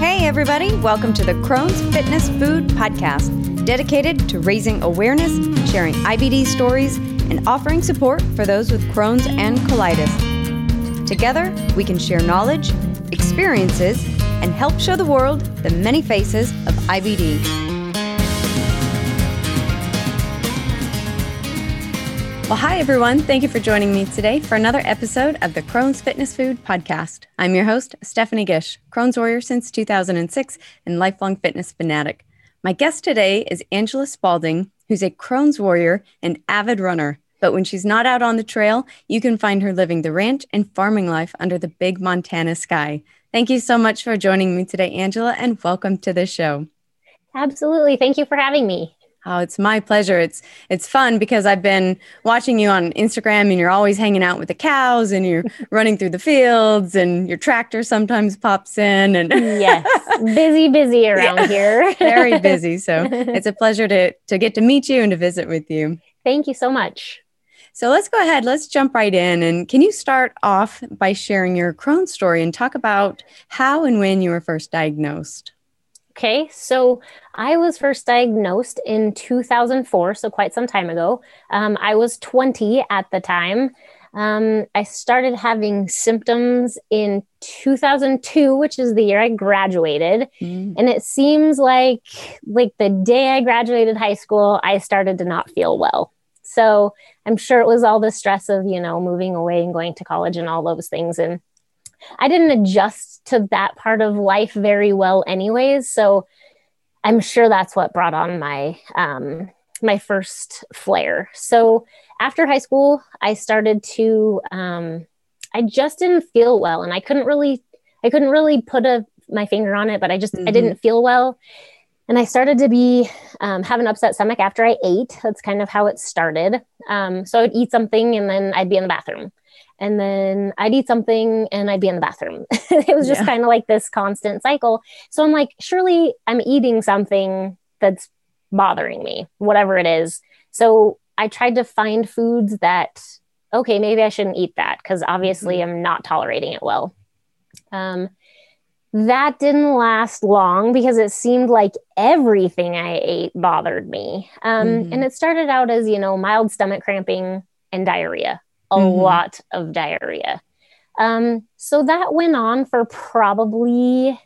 Hey, everybody, welcome to the Crohn's Fitness Food Podcast, dedicated to raising awareness, sharing IBD stories, and offering support for those with Crohn's and colitis. Together, we can share knowledge, experiences, and help show the world the many faces of IBD. Well, hi, everyone. Thank you for joining me today for another episode of the Crohn's Fitness Food Podcast. I'm your host, Stephanie Gish, Crohn's warrior since 2006 and lifelong fitness fanatic. My guest today is Angela Spalding, who's a Crohn's warrior and avid runner. But when she's not out on the trail, you can find her living the ranch and farming life under the big Montana sky. Thank you so much for joining me today, Angela, and welcome to the show. Absolutely. Thank you for having me. Oh, it's my pleasure. It's it's fun because I've been watching you on Instagram and you're always hanging out with the cows and you're running through the fields and your tractor sometimes pops in and yes, busy busy around yeah, here. very busy. So, it's a pleasure to to get to meet you and to visit with you. Thank you so much. So, let's go ahead. Let's jump right in and can you start off by sharing your Crohn's story and talk about how and when you were first diagnosed? Okay, so I was first diagnosed in 2004, so quite some time ago. Um, I was 20 at the time. Um, I started having symptoms in 2002, which is the year I graduated. Mm. And it seems like like the day I graduated high school, I started to not feel well. So I'm sure it was all the stress of, you know, moving away and going to college and all those things. And I didn't adjust to that part of life very well, anyways. So I'm sure that's what brought on my um, my first flare. So after high school, I started to um, I just didn't feel well, and I couldn't really I couldn't really put a my finger on it, but I just mm-hmm. I didn't feel well. And I started to be um, have an upset stomach after I ate. That's kind of how it started. Um, so I'd eat something and then I'd be in the bathroom and then I'd eat something and I'd be in the bathroom. it was just yeah. kind of like this constant cycle. So I'm like, surely I'm eating something that's bothering me, whatever it is. So I tried to find foods that, okay, maybe I shouldn't eat that because obviously mm-hmm. I'm not tolerating it well. Um, that didn't last long because it seemed like everything I ate bothered me. Um, mm-hmm. And it started out as, you know, mild stomach cramping and diarrhea a mm-hmm. lot of diarrhea. Um, so that went on for probably,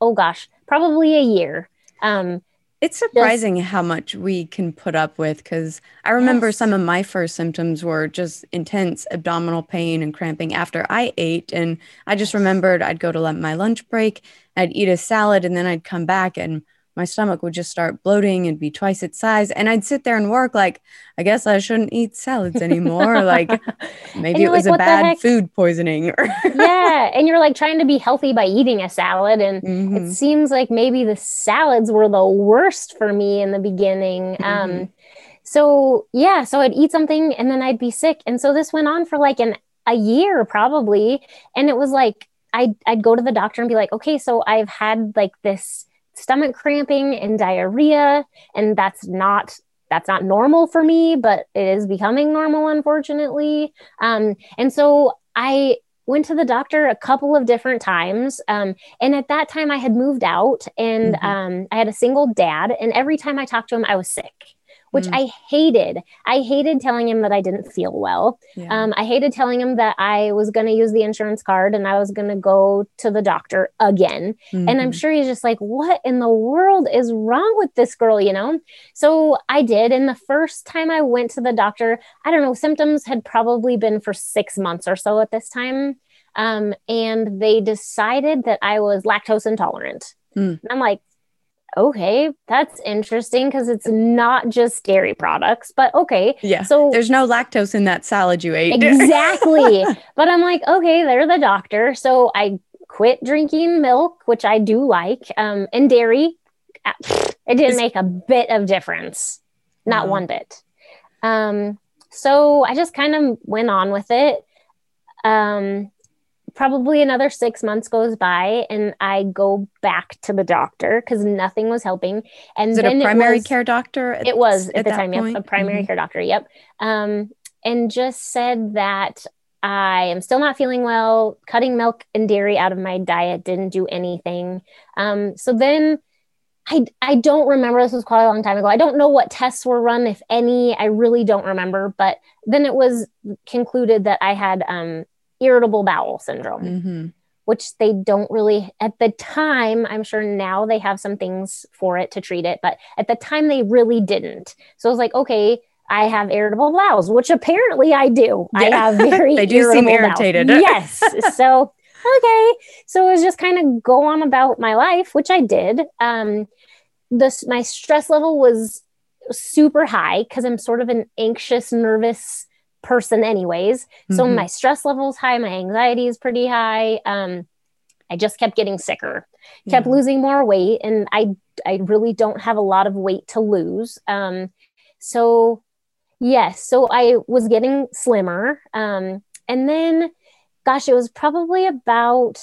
oh gosh, probably a year. Um, it's surprising just, how much we can put up with because I remember yes. some of my first symptoms were just intense abdominal pain and cramping after I ate. And I just remembered I'd go to my lunch break, I'd eat a salad, and then I'd come back and my stomach would just start bloating and be twice its size. And I'd sit there and work like, I guess I shouldn't eat salads anymore. like maybe it was like, a bad food poisoning. yeah. And you're like trying to be healthy by eating a salad. And mm-hmm. it seems like maybe the salads were the worst for me in the beginning. Mm-hmm. Um, so yeah, so I'd eat something and then I'd be sick. And so this went on for like an a year probably. And it was like I'd I'd go to the doctor and be like, okay, so I've had like this stomach cramping and diarrhea and that's not that's not normal for me but it is becoming normal unfortunately um, and so i went to the doctor a couple of different times um, and at that time i had moved out and mm-hmm. um, i had a single dad and every time i talked to him i was sick which mm. I hated. I hated telling him that I didn't feel well. Yeah. Um, I hated telling him that I was going to use the insurance card and I was going to go to the doctor again. Mm-hmm. And I'm mm-hmm. sure he's just like, what in the world is wrong with this girl, you know? So I did. And the first time I went to the doctor, I don't know, symptoms had probably been for six months or so at this time. Um, and they decided that I was lactose intolerant. Mm. And I'm like, okay, that's interesting because it's not just dairy products, but okay. Yeah. So there's no lactose in that salad you ate. Exactly. but I'm like, okay, they're the doctor. So I quit drinking milk, which I do like, um, and dairy. It didn't make a bit of difference, not wow. one bit. Um, so I just kind of went on with it. Um, probably another six months goes by and I go back to the doctor because nothing was helping. And Is it then a primary was, care doctor? At, it was at, at the time, point? yep, a primary mm-hmm. care doctor. Yep. Um, and just said that I am still not feeling well. Cutting milk and dairy out of my diet didn't do anything. Um, so then I, I don't remember. This was quite a long time ago. I don't know what tests were run, if any. I really don't remember. But then it was concluded that I had um, irritable bowel syndrome, mm-hmm. which they don't really, at the time, I'm sure now they have some things for it to treat it. But at the time, they really didn't. So I was like, okay, I have irritable bowels, which apparently I do. Yeah. I have very they do seem irritated. yes. So okay. So it was just kind of go on about my life, which I did. Um, this my stress level was super high because I'm sort of an anxious, nervous person, anyways. Mm-hmm. So my stress level is high, my anxiety is pretty high. Um, I just kept getting sicker, kept yeah. losing more weight, and I I really don't have a lot of weight to lose. Um, so yes, so I was getting slimmer, um, and then gosh, it was probably about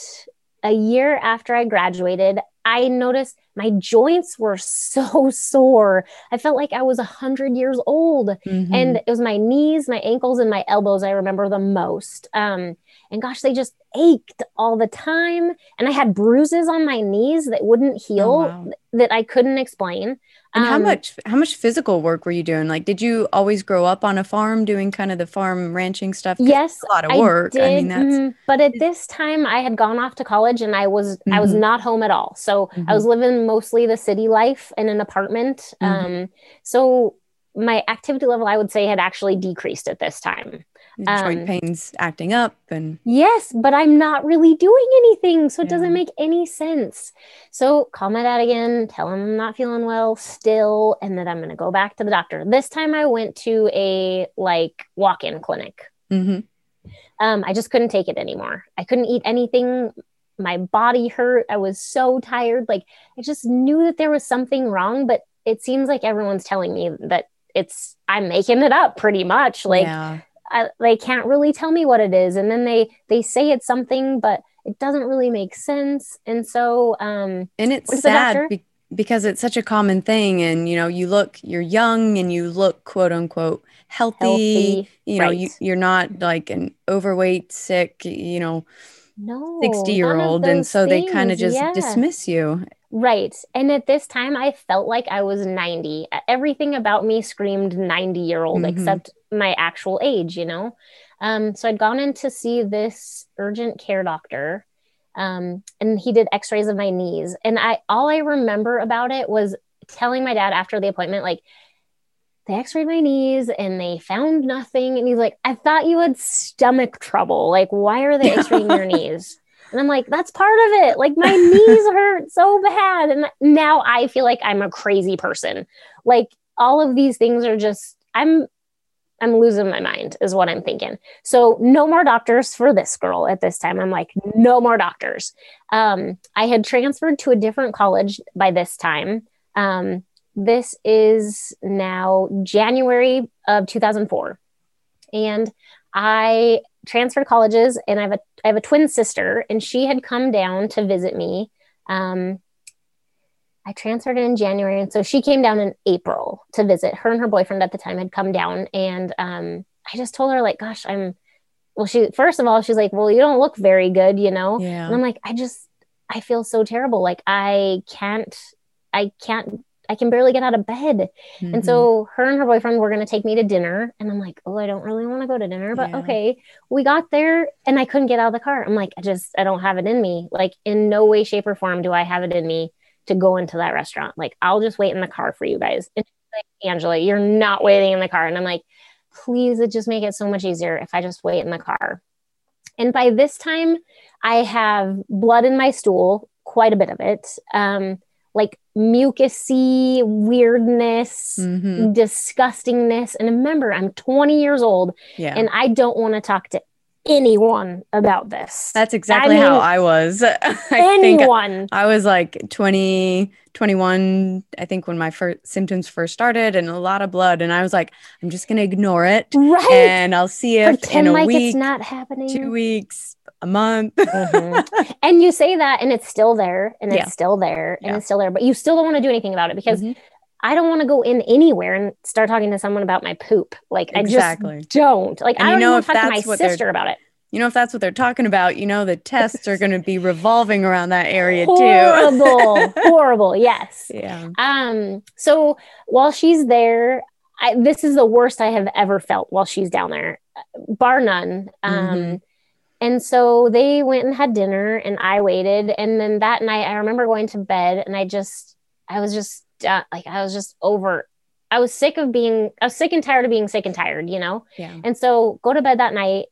a year after I graduated, I noticed my joints were so sore. I felt like I was a hundred years old, mm-hmm. and it was my knees, my ankles, and my elbows. I remember the most. Um, and gosh, they just ached all the time, and I had bruises on my knees that wouldn't heal oh, wow. that I couldn't explain. And um, how much how much physical work were you doing? Like, did you always grow up on a farm doing kind of the farm ranching stuff? Yes, a lot of work. I, I mean, that's. Mm-hmm. But at this time, I had gone off to college, and I was mm-hmm. I was mm-hmm. not home at all. So mm-hmm. I was living mostly the city life in an apartment. Mm-hmm. Um, so my activity level, I would say, had actually decreased at this time joint um, pains acting up and yes but i'm not really doing anything so it yeah. doesn't make any sense. So call my dad again tell him i'm not feeling well still and that i'm going to go back to the doctor. This time i went to a like walk-in clinic. Mm-hmm. um, i just couldn't take it anymore. I couldn't eat anything. My body hurt. I was so tired. Like i just knew that there was something wrong but it seems like everyone's telling me that it's i'm making it up pretty much. Like yeah. I, they can't really tell me what it is and then they they say it's something but it doesn't really make sense and so um and it's sad be- because it's such a common thing and you know you look you're young and you look quote unquote healthy, healthy you know right. you, you're not like an overweight sick you know no 60 year old and so things. they kind of just yeah. dismiss you Right. And at this time, I felt like I was 90. Everything about me screamed 90 year old, mm-hmm. except my actual age, you know? Um, so I'd gone in to see this urgent care doctor. Um, and he did x-rays of my knees. And I all I remember about it was telling my dad after the appointment, like, they x-rayed my knees and they found nothing. And he's like, I thought you had stomach trouble. Like, why are they x-raying your knees? And I'm like, that's part of it. Like my knees hurt so bad. And now I feel like I'm a crazy person. Like all of these things are just, I'm, I'm losing my mind is what I'm thinking. So no more doctors for this girl at this time. I'm like, no more doctors. Um, I had transferred to a different college by this time. Um, this is now January of 2004. And I transferred colleges and I have a I have a twin sister and she had come down to visit me. Um, I transferred in January and so she came down in April to visit. Her and her boyfriend at the time had come down and um, I just told her like, gosh, I'm well. She first of all, she's like, well, you don't look very good, you know. Yeah. And I'm like, I just I feel so terrible. Like I can't I can't I can barely get out of bed. Mm-hmm. And so her and her boyfriend were going to take me to dinner. And I'm like, oh, I don't really want to go to dinner, but yeah. okay. We got there and I couldn't get out of the car. I'm like, I just, I don't have it in me. Like, in no way, shape, or form do I have it in me to go into that restaurant. Like, I'll just wait in the car for you guys. And like, Angela, you're not waiting in the car. And I'm like, please, it just make it so much easier if I just wait in the car. And by this time, I have blood in my stool, quite a bit of it. Um, like mucusy weirdness, mm-hmm. disgustingness. And remember, I'm 20 years old yeah. and I don't want to talk to anyone about this. That's exactly I mean, how I was. I anyone. I was like 20, 21, I think when my first symptoms first started and a lot of blood. And I was like, I'm just going to ignore it. Right. And I'll see if Pretend in a like week, it's not happening. two weeks, a month. mm-hmm. And you say that and it's still there and yeah. it's still there and yeah. it's still there, but you still don't want to do anything about it because mm-hmm. I don't want to go in anywhere and start talking to someone about my poop. Like exactly. I just don't. Like and I don't you know, even talk to my sister about it. you know, if that's what they're talking about, you know, the tests are going to be revolving around that area too. Horrible, horrible. Yes. Yeah. Um. So while she's there, I, this is the worst I have ever felt while she's down there, bar none. Um. Mm-hmm. And so they went and had dinner, and I waited. And then that night, I remember going to bed, and I just, I was just uh, like, I was just over. I was sick of being, I was sick and tired of being sick and tired, you know. Yeah. And so go to bed that night.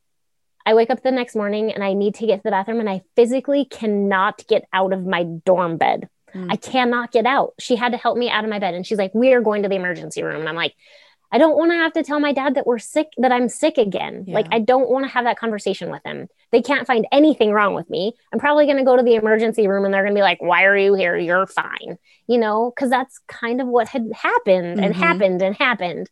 I wake up the next morning and I need to get to the bathroom and I physically cannot get out of my dorm bed. Mm. I cannot get out. She had to help me out of my bed and she's like, "We are going to the emergency room." And I'm like, I don't want to have to tell my dad that we're sick, that I'm sick again. Yeah. Like, I don't want to have that conversation with him. They can't find anything wrong with me. I'm probably going to go to the emergency room and they're going to be like, Why are you here? You're fine. You know, because that's kind of what had happened and Mhm. happened and happened.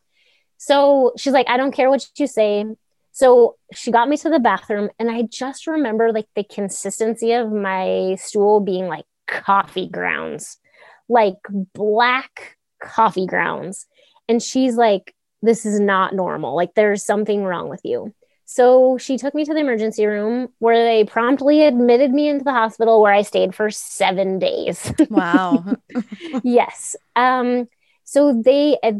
So she's like, I don't care what you say. So she got me to the bathroom and I just remember like the consistency of my stool being like coffee grounds, like black coffee grounds. And she's like, This is not normal. Like, there's something wrong with you. So she took me to the emergency room where they promptly admitted me into the hospital where I stayed for seven days. Wow. yes. Um, so they at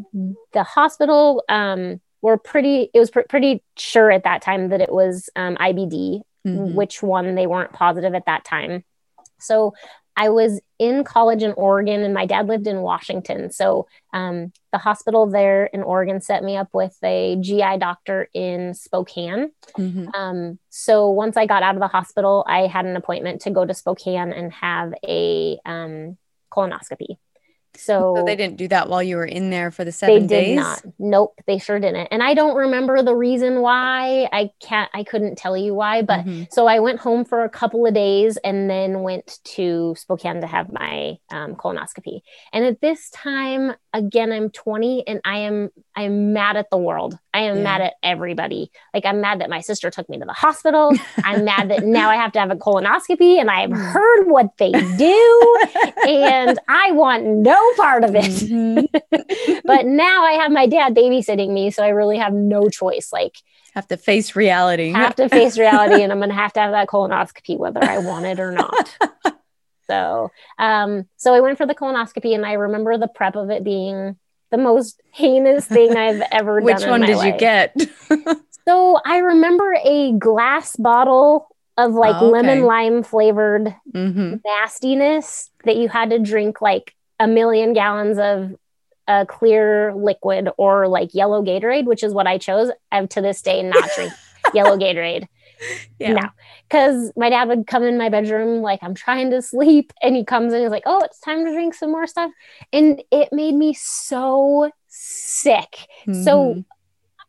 the hospital um, were pretty. It was pr- pretty sure at that time that it was um, IBD. Mhm. Which one they weren't positive at that time. So I was in college in Oregon, and my dad lived in Washington. So um, the hospital there in Oregon set me up with a GI doctor in Spokane. Mhm. Um, so once I got out of the hospital, I had an appointment to go to Spokane and have a um, colonoscopy. So, So they didn't do that while you were in there for the seven they seven did days. not. Nope, they sure didn't. And I don't remember the reason why. I can't. I couldn't tell you why. But Mhm. so I went home for a couple of days and then went to Spokane to have my um, colonoscopy. And at this time, again, I'm 20 and I am I'm mad at the world. I am Yeah. mad at everybody. Like I'm mad that my sister took me to the hospital. I'm mad that now I have to have a colonoscopy and I've heard what they do and I want no part of it. Mhm. but now I have my dad babysitting me, so I really have no choice. Like Have to face reality. I have to face reality and I'm going to have to have that colonoscopy whether I want it or not. so, um, so I went for the colonoscopy and I remember the prep of it being the most heinous thing I've ever Which done. in one did you get? So I remember a glass bottle of like Oh, okay. lemon lime flavored hmm nastiness that you had to drink like a million gallons of a clear liquid or like yellow Gatorade, which is what I chose. I've to this day not drink yellow Gatorade. Yeah. No, because my dad would come in my bedroom like I'm trying to sleep, and he comes in, he's like, "Oh, it's time to drink some more stuff," and it made me so sick. So Mhm.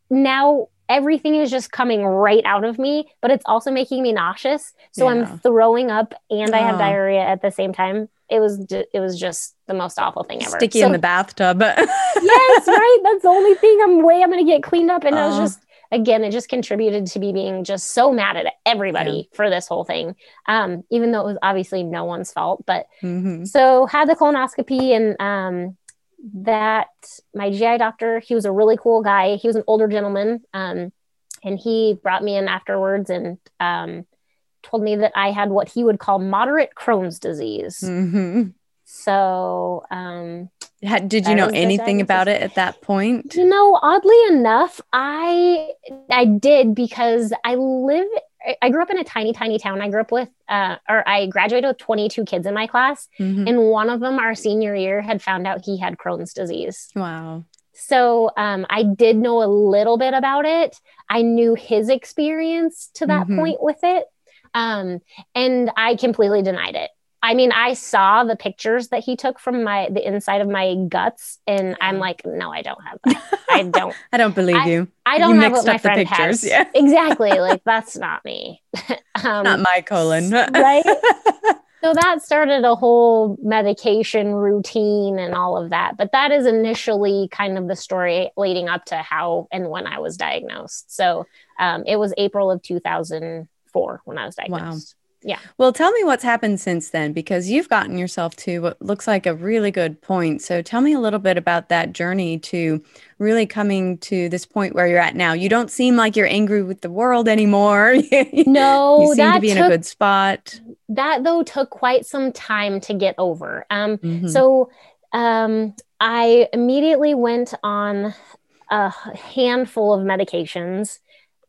now everything is just coming right out of me, but it's also making me nauseous. So Yeah. I'm throwing up and I have Oh. diarrhea at the same time. It was ju- it was just the most awful thing ever. sticky So- in the bathtub. yes, right. That's the only thing I'm way I'm gonna get cleaned up. And I was Oh. just again, it just contributed to me being just so mad at everybody for this whole thing. Um, even though it was obviously no one's fault, but Mhm. so had the colonoscopy and um, that my GI doctor, he was a really cool guy. He was an older gentleman. Um, and he brought me in afterwards and um, told me that I had what he would call moderate Crohn's disease. Mhm. So, um, Did you That know anything about it at that point? you know, oddly enough, I I did because I live. I- grew up in a tiny, tiny town. I grew up with, uh, or I graduated with 22 kids in my class, Mhm. and one of them, our senior year, had found out he had Crohn's disease. Wow. So um, I did know a little bit about it. I knew his experience to that Mhm. point with it. Um, and I completely denied it. I mean, I saw the pictures that he took from my the inside of my guts, and I'm like, no, I don't have that. I don't. I don't believe I- you. I don't have what my friend pictures, has. yeah. exactly. Like that's not me. um, Not my colon. right? so that started a whole medication routine and all of that. But that is initially kind of the story leading up to how and when I was diagnosed. So um, it was April of 2004 when I was diagnosed. Yeah. Well, tell me what's happened since then because you've gotten yourself to what looks like a really good point. So tell me a little bit about that journey to really coming to this point where you're at now. You don't seem like you're angry with the world anymore. no, you seem to be took, in a good spot. That though took quite some time to get over. Um, mm-hmm. so um, I immediately went on a handful of medications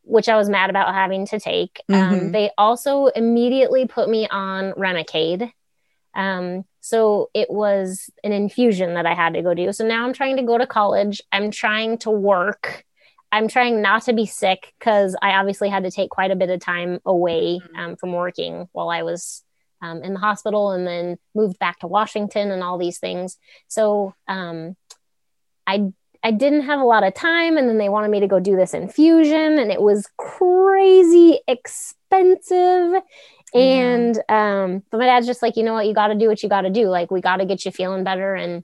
which I was mad about having to take. Um, mm-hmm. Um, they also immediately put me on Remicade. Um, so it was an infusion that I had to go do. So now I'm trying to go to college. I'm trying to work. I'm trying not to be sick because I obviously had to take quite a bit of time away mm-hmm. um, from working while I was um, in the hospital and then moved back to Washington and all these things. So um, I I didn't have a lot of time and then they wanted me to go do this infusion and it was crazy expensive. And um but my dad's just like you know what? You got to do what you got to do. Like we got to get you feeling better. And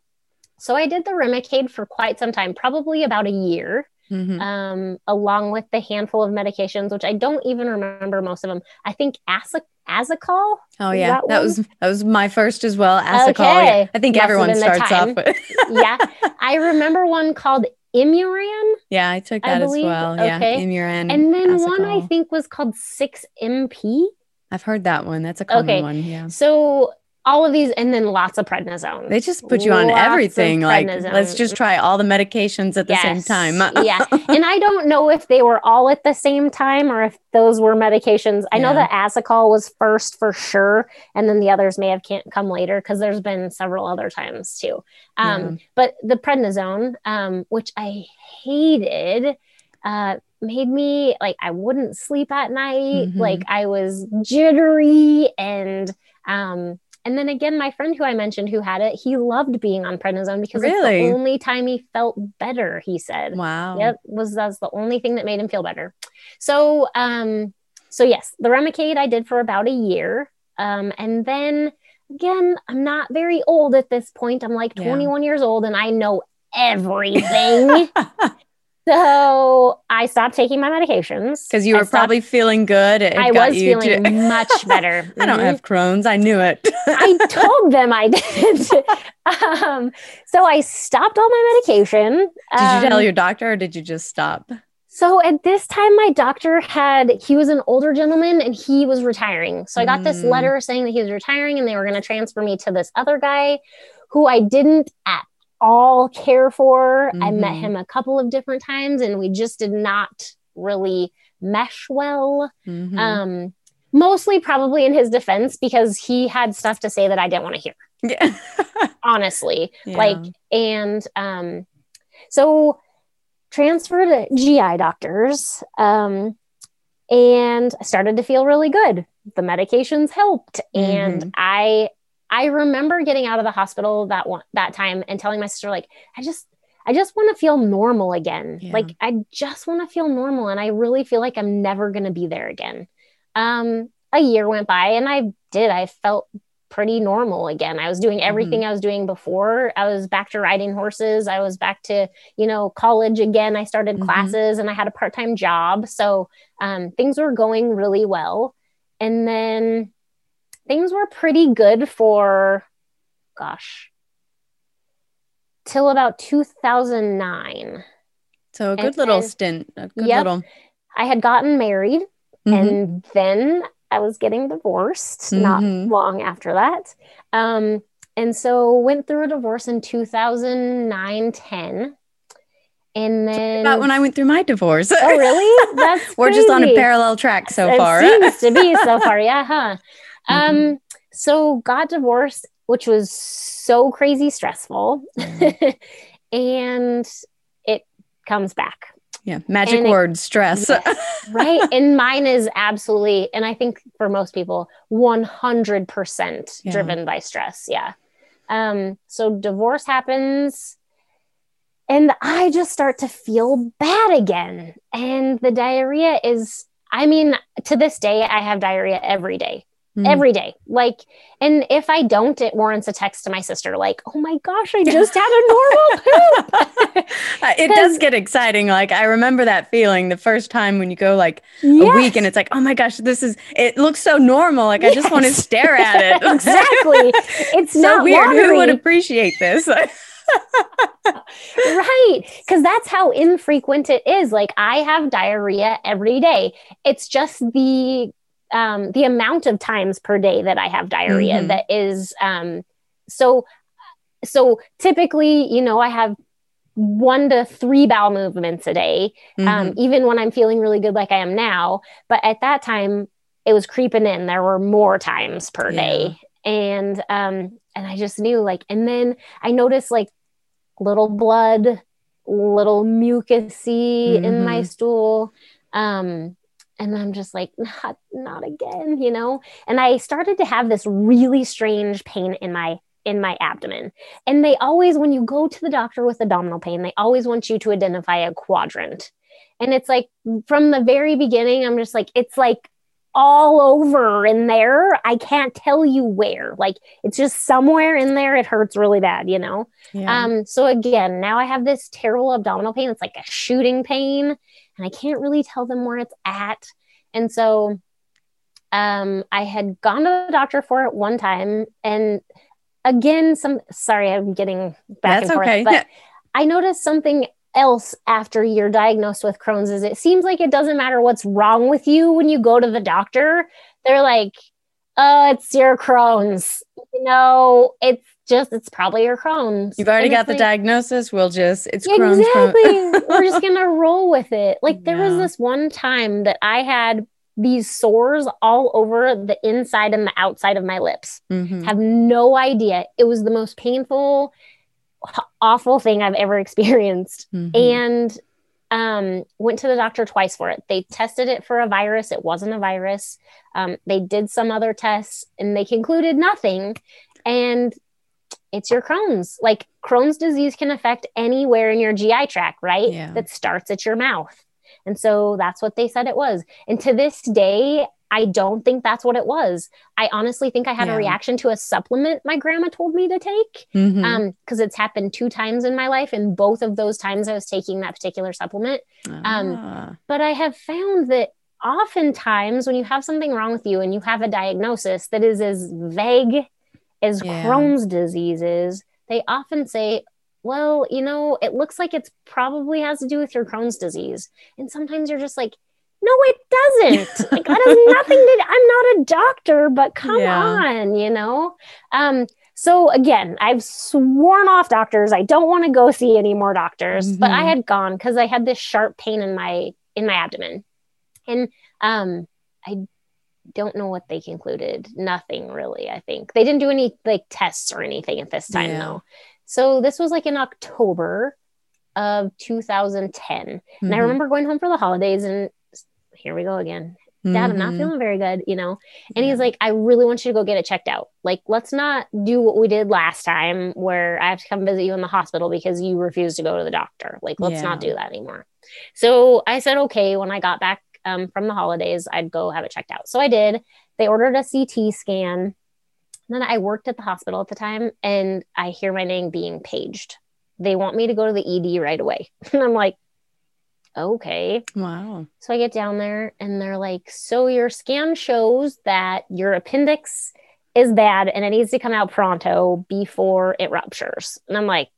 so I did the Remicade for quite some time probably about a year mm-hmm. um along with the handful of medications which I don't even remember most of them I think Asic Asacol. Oh yeah, that, that was that was my first as well. Asacol. Okay. Yeah. I think Must everyone starts off with. yeah, I remember one called Imuran. Yeah, I took that I as well. Okay. Yeah, Imuran. And then Asacol. one I think was called Six MP. I've heard that one. That's a common okay. one. Yeah. So all of these and then lots of prednisone. They just put you on lots everything. Like let's just try all the medications at the yes. same time. yeah. And I don't know if they were all at the same time or if those were medications. I yeah. know that Asacol was first for sure. And then the others may have can't come later because there's been several other times too. Um, yeah. but the prednisone, um, which I hated, uh, made me like I wouldn't sleep at night. Mm-hmm. Like I was jittery and um and then again, my friend who I mentioned who had it, he loved being on prednisone because really? it's the only time he felt better, he said. Wow. Yep. Was that's the only thing that made him feel better. So um, so yes, the Remicade I did for about a year. Um, and then again, I'm not very old at this point. I'm like 21 yeah. years old and I know everything. So I stopped taking my medications because you were probably feeling good. It I was feeling to... much better. I don't mm-hmm. have Crohn's. I knew it. I told them I did. um, so I stopped all my medication. Did um, you tell um, your doctor, or did you just stop? So at this time, my doctor had he was an older gentleman and he was retiring. So I got mm. this letter saying that he was retiring and they were going to transfer me to this other guy who I didn't at all care for. Mm-hmm. I met mm-hmm. him a couple of different times and we just did not really mesh well. Mm-hmm. Um, mostly probably in his defense because he had stuff to say that I didn't want to hear. Yeah. honestly. Yeah. Like, and um, so transferred to GI doctors. Um, and I started to feel really good. The medications helped. Mm-hmm. And I I remember getting out of the hospital that one that time and telling my sister like I just I just want to feel normal again. Yeah. Like I just want to feel normal and I really feel like I'm never going to be there again. Um a year went by and I did I felt pretty normal again. I was doing everything mm-hmm. I was doing before. I was back to riding horses. I was back to, you know, college again. I started mm-hmm. classes and I had a part-time job. So um, things were going really well. And then things were pretty good for, gosh, till about 2009. So a good and, little and, stint. A good yep, little. I had gotten married mm-hmm. and then I was getting divorced mm-hmm. not long after that. Um, and so went through a divorce in 2009 10 and then about when I went through my divorce. Oh, really? That's we're just on a parallel track so it far. Seems to be so far, yeah, huh? Mm-hmm. Um, so got divorced, which was so crazy stressful. Mm-hmm. and it comes back. Yeah, magic and word it, stress. Yes, right. And mine is absolutely, and I think for most people, 100% yeah. driven by stress. Yeah. Um, so divorce happens and I just start to feel bad again. And the diarrhea is, I mean, to this day, I have diarrhea every day mm. every day. Like, and if I don't, it warrants a text to my sister, like, oh my gosh, I just had a normal poop. it does get exciting. Like, I remember that feeling the first time when you go like yes. a week and it's like, oh my gosh, this is, it looks so normal. Like, yes. I just want to stare at it. exactly. It's so not weird. Watery. Who would appreciate this? right. Because that's how infrequent it is. Like I have diarrhea every day. It's just the um, the amount of times per day that I have diarrhea mm-hmm. that is um, so so typically, you know, I have one to three bowel movements a day, um, mm-hmm. um, even when I'm feeling really good, like I am now. But at that time, it was creeping in. There were more times per yeah. day, and um, and I just knew like. And then I noticed like little blood, little mucusy mm-hmm. in my mm-hmm. stool. Um, and I'm just like, not, not again, you know? And I started to have this really strange pain in my in my abdomen. And they always, when you go to the doctor with abdominal pain, they always want you to identify a quadrant. And it's like from the very beginning, I'm just like, it's like all over in there. I can't tell you where. Like it's just somewhere in there. It hurts really bad, you know? Yeah. Um, so again, now I have this terrible abdominal pain. It's like a shooting pain and I can't really tell them where it's at. And so um, I had gone to the doctor for it one time. And again, some sorry, I'm getting back That's and forth, okay. but I noticed something else after you're diagnosed with Crohn's is it seems like it doesn't matter what's wrong with you when you go to the doctor. They're like, oh, it's your Crohn's. You know, it's just it's probably your Crohn's. You've already got the like, diagnosis. We'll just it's Crohn's. Exactly. We're just gonna roll with it. Like there yeah. was this one time that I had these sores all over the inside and the outside of my lips. Mm-hmm. Have no idea. It was the most painful, awful thing I've ever experienced. Mm-hmm. And um, went to the doctor twice for it. They tested it for a virus. It wasn't a virus. Um, they did some other tests and they concluded nothing. And it's your Crohn's. Like Crohn's disease can affect anywhere in your GI tract, right? Yeah. That starts at your mouth. And so that's what they said it was. And to this day, I don't think that's what it was. I honestly think I had yeah. a reaction to a supplement my grandma told me to take because mm-hmm. um, it's happened two times in my life. And both of those times I was taking that particular supplement. Um, ah. Um, but I have found that oftentimes when you have something wrong with you and you have a diagnosis that is as vague as yeah. Crohn's diseases, they often say, well, you know, it looks like it's probably has to do with your Crohn's disease. And sometimes you're just like, no, it doesn't. like that has nothing to I'm not a doctor, but come yeah. on, you know? Um, so again, I've sworn off doctors. I don't want to go see any more doctors, mm-hmm. but I mm-hmm. had gone because I had this sharp pain in my in my abdomen. And um I don't know what they concluded. Nothing really, I think. They didn't do any like tests or anything at this time yeah. though. So this was like in October of 2010. Mm-hmm. And I mm-hmm. remember going home for the holidays and here we go again. Dad. I'm not mm-hmm. feeling very good, you know? And yeah. he's like, I really want you to go get it checked out. Like, let's not do what we did last time where I have to come visit you in the hospital because you refused to go to the doctor. Like, let's yeah. not do that anymore. So I said, okay, when I got back um, from the holidays, I'd go have it checked out. So I did. They ordered a CT scan. And then I worked at the hospital at the time and I hear my name being paged. They want me to go to the ED right away. And I'm like, okay. Wow. So I get down there and they're like, so your scan shows that your appendix is bad and it needs to come out pronto before it ruptures. And I'm like,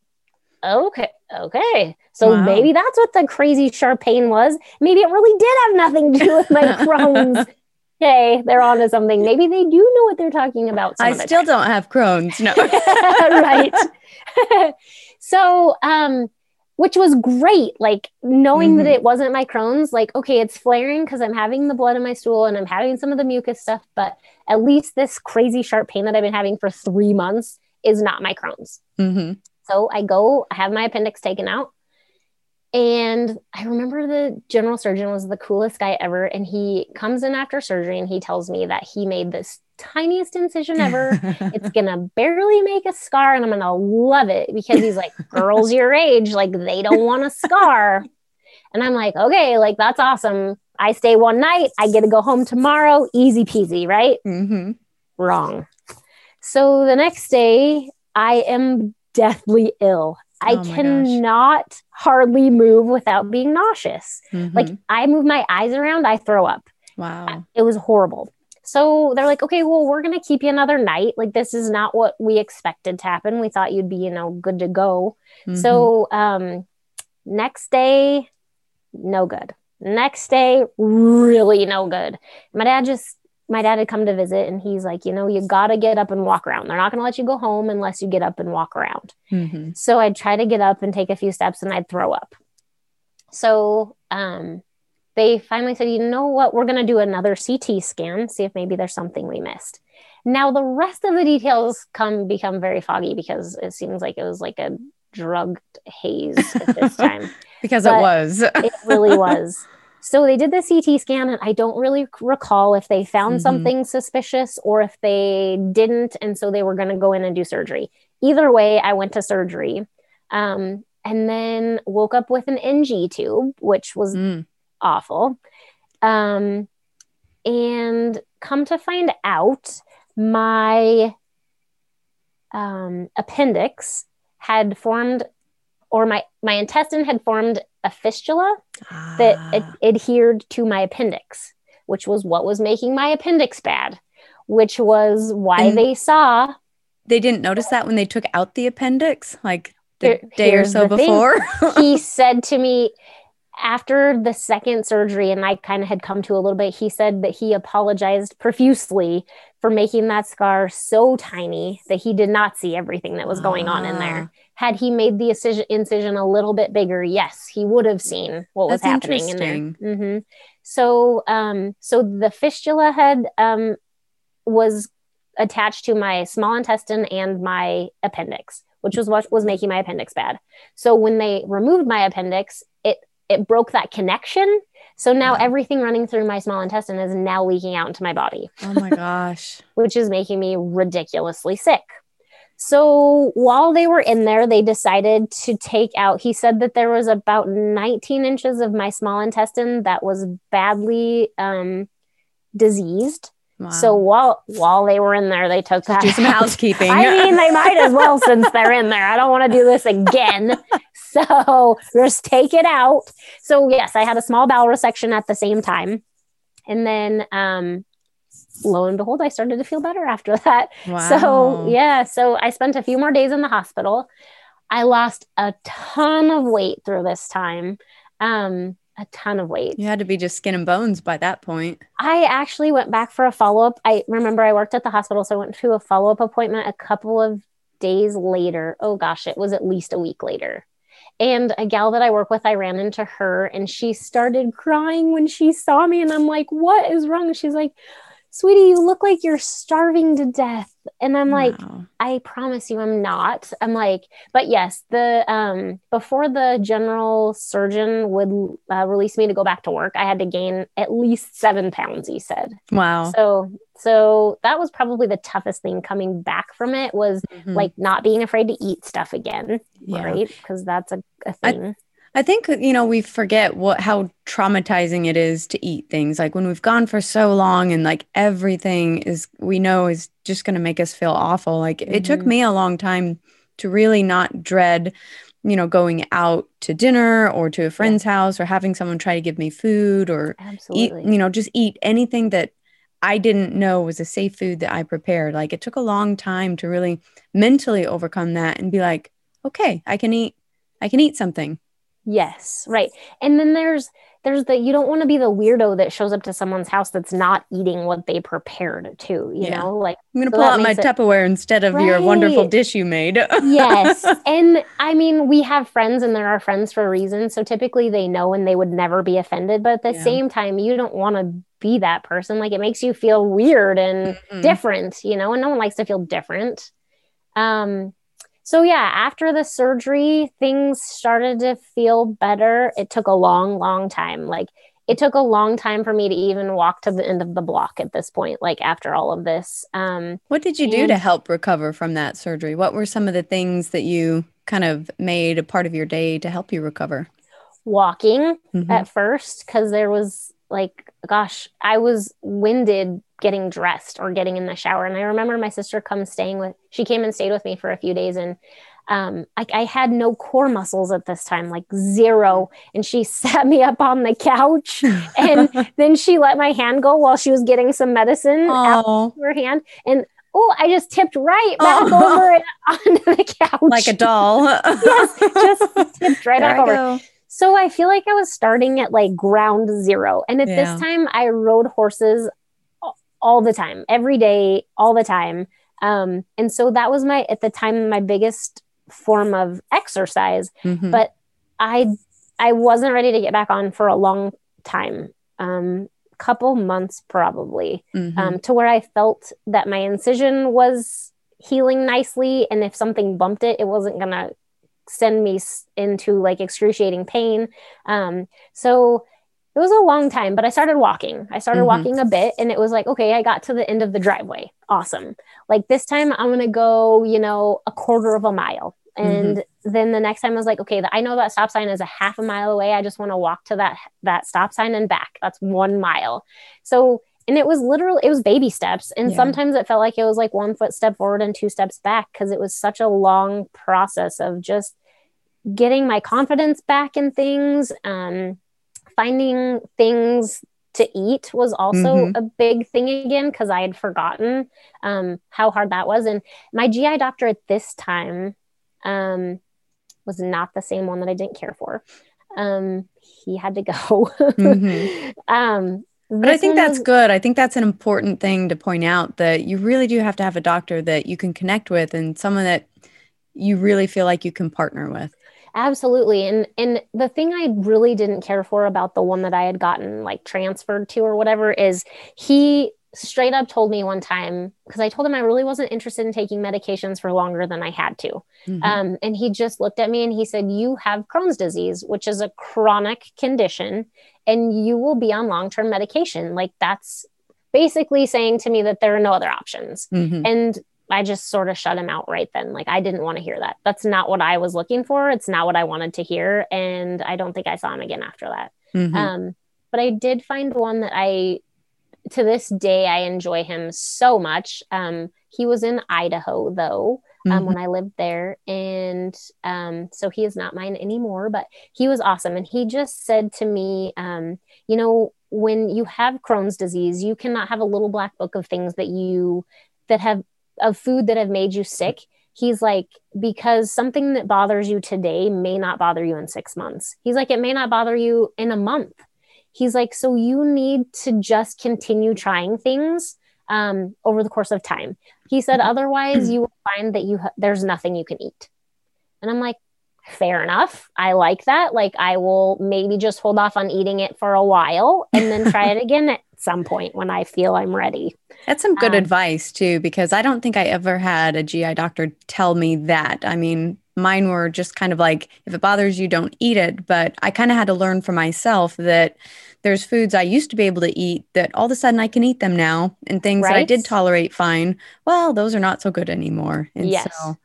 okay, okay. So wow. maybe that's what the crazy sharp pain was. Maybe it really did have nothing to do with my Crohn's. okay, they're on to something. Maybe they do know what they're talking about. I still don't have Crohn's. No. right. so, um, which was great. Like knowing mm-hmm. that it wasn't my Crohn's, like, okay, it's flaring because I'm having the blood in my stool and I'm having some of the mucus stuff, but at least this crazy sharp pain that I've been having for three months is not my Crohn's. Mm-hmm. So I go, I have my appendix taken out. And I remember the general surgeon was the coolest guy ever. And he comes in after surgery and he tells me that he made this tiniest incision ever. it's going to barely make a scar. And I'm going to love it because he's like, girls your age, like they don't want a scar. And I'm like, okay, like that's awesome. I stay one night. I get to go home tomorrow. Easy peasy, right? Mm-hmm. wrong. So the next day, I am deathly ill. I Oh cannot hardly move without being nauseous. Mhm. Like I move my eyes around, I throw up. wow. It was horrible. So they're like, okay, well, we're gonna keep you another night. Like this is not what we expected to happen. We thought you'd be, you know, good to go. Mhm. So um next day, no good. Next day, really no good. My dad just my dad had come to visit and he's like, you know, you gotta get up and walk around. They're not gonna let you go home unless you get up and walk around. Mhm. So I'd try to get up and take a few steps and I'd throw up. So um, they finally said, you know what? We're going to do another CT scan, see if maybe there's something we missed. Now, the rest of the details come become very foggy because it seems like it was like a drugged haze at this time. because it was. it really was. So they did the CT scan, and I don't really recall if they found Mhm. something suspicious or if they didn't, and so they were going to go in and do surgery. Either way, I went to surgery, um, and then woke up with an NG tube, which was Mm. awful. Um, and come to find out, my um, appendix had formed, or my my intestine had formed a fistula that Ah. ad- adhered to my appendix, which was what was making my appendix bad, which was why And- they saw. they didn't notice that when they took out the appendix, like the day or so before. he said to me after the second surgery, and I kind of had come to a little bit, he said that he apologized profusely for making that scar so tiny that he did not see everything that was going on in Ah. there. Had he made the incision, incision a little bit bigger, yes, he would have seen what was That's happening in there. interesting. hmm So, um, so the fistula head um, was attached to my small intestine and my appendix, which was what was making my appendix bad. So when they removed my appendix, it it broke that connection. So now Wow. everything running through my small intestine is now leaking out into my body oh my gosh. which is making me ridiculously sick. So while they were in there, they decided to take out, he said that there was about 19 inches of my small intestine that was badly um, diseased. Wow. So while while they were in there, they took that. do some out. housekeeping. I mean, they might as well since they're in there. I don't want to do this again. So just take it out. So yes, I had a small bowel resection at the same time. And then um lo and behold, I started to feel better after that. wow. So yeah, so I spent a few more days in the hospital. I lost a ton of weight through this time. Um, a ton of weight. You had to be just skin and bones by that point. I actually went back for a follow up. I remember I worked at the hospital, so I went to a follow up appointment a couple of days later. Oh gosh, it was at least a week later. And a gal that I work with, I ran into her and she started crying when she saw me. And I'm like, what is wrong? She's like, sweetie, you look like you're starving to death. And I'm like, Wow. I promise you I'm not. I'm like, but yes, the um before the general surgeon would uh, release me to go back to work, I had to gain at least 7 pounds, he said. Wow. So so that was probably the toughest thing coming back from it was Mhm. like not being afraid to eat stuff again, Yeah. right? Because that's a, a thing. I think you know we forget what how traumatizing it is to eat things like when we've gone for so long and like everything is we know is just going to make us feel awful like it took Mhm. me a long time to really not dread you know going out to dinner or to a friend's house or having someone try to give me food or eat Absolutely. you know just eat anything that I didn't know was a safe food that I prepared like it took a long time to really mentally overcome that and be like okay I can eat I can eat something Yes, right. And then there's there's the you don't want to be the weirdo that shows up to someone's house that's not eating what they prepared too, you Yeah. know? Like I'm gonna So pull out my it- Tupperware instead of your wonderful dish you made. yes. And I mean, we have friends and there are our friends for a reason. So typically they know and they would never be offended. But at the Yeah. same time, you don't want to be that person. Like it makes you feel weird and Mhm. different, you know, and no one likes to feel different. Um, so yeah, after the surgery, things started to feel better. It took a long, long time. Like it took a long time for me to even walk to the end of the block at this point, like after all of this. Um, What did you do to help recover from that surgery? What were some of the things that you kind of made a part of your day to help you recover? walking Mhm. at first because there was like gosh i was winded getting dressed or getting in the shower. And I remember my sister come staying with, she came and stayed with me for a few days and um, like I had no core muscles at this time, like zero. And she sat me up on the couch and then she let my hand go while she was getting some medicine out of her hand. And oh, I just tipped right back oh. over and onto the couch. Like a doll. yes, just tipped right there back I over. Go. So I feel like I was starting at like ground zero. And at yeah. this time, I rode horses all the time, every day, all the time. Um, and so that was my, at the time, my biggest form of exercise. Mm-hmm. But I, I wasn't ready to get back on for a long time. Um, couple months probably mm-hmm. um, to where I felt that my incision was healing nicely. And if something bumped it, it wasn't going to send me into like excruciating pain. Um, so it was a long time, but I started walking. I started mm-hmm. walking a bit and it was like, okay, I got to the end of the driveway. Awesome. Like this time I'm going to go, you know, a quarter of a mile. And mm-hmm. then the next time I was like, okay, I know that stop sign is a half a mile away. I just want to walk to that that stop sign and back. That's one mile. So and it was literally it was baby steps and yeah. sometimes it felt like it was like one foot step forward and two steps back because it was such a long process of just getting my confidence back in things um, finding things to eat was also mm-hmm. a big thing again because i had forgotten um, how hard that was and my gi doctor at this time um, was not the same one that i didn't care for um, he had to go mm-hmm. um, but I think that's was, good. I think that's an important thing to point out that you really do have to have a doctor that you can connect with and someone that you really feel like you can partner with. Absolutely. And and the thing I really didn't care for about the one that I had gotten like transferred to or whatever is he straight up told me one time because I told him I really wasn't interested in taking medications for longer than I had to. Mm-hmm. Um, and he just looked at me and he said, You have Crohn's disease, which is a chronic condition, and you will be on long term medication. Like that's basically saying to me that there are no other options. Mm-hmm. And I just sort of shut him out right then. Like I didn't want to hear that. That's not what I was looking for. It's not what I wanted to hear. And I don't think I saw him again after that. Mm-hmm. Um, but I did find one that I, to this day, I enjoy him so much. Um, he was in Idaho though, um, mm-hmm. when I lived there. And um, so he is not mine anymore, but he was awesome. And he just said to me, um, you know, when you have Crohn's disease, you cannot have a little black book of things that you that have of food that have made you sick he's like because something that bothers you today may not bother you in 6 months. He's like it may not bother you in a month. He's like so you need to just continue trying things um, over the course of time. He said otherwise you will find that you ha- there's nothing you can eat. And i'm like fair enough. I like that. Like i will maybe just hold off on eating it for a while and then try it again at some point when i feel i'm ready that's some good um, advice too, because I don't think I ever had a GI doctor tell me that. I mean, mine were just kind of like, if it bothers you, don't eat it. But I kind of had to learn for myself that there's foods I used to be able to eat that all of a sudden I can eat them now, and things right? that I did tolerate fine. Well, those are not so good anymore. And yes. so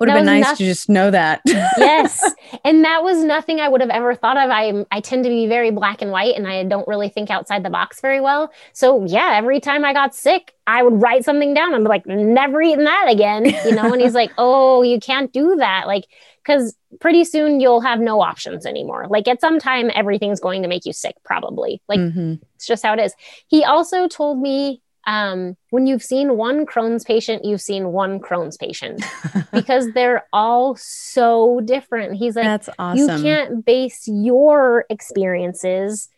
would have been nice nothing, to just know that. yes. And that was nothing I would have ever thought of. I I tend to be very black and white and I don't really think outside the box very well. So yeah, every time I got sick, I would write something down. I'm like, never eating that again. You know, and he's like, Oh, you can't do that. Like, because pretty soon you'll have no options anymore. Like at some time, everything's going to make you sick, probably. Like mm-hmm. it's just how it is. He also told me um, when you've seen one Crohn's patient, you've seen one Crohn's patient because they're all so different. He's like, That's awesome. You can't base your experiences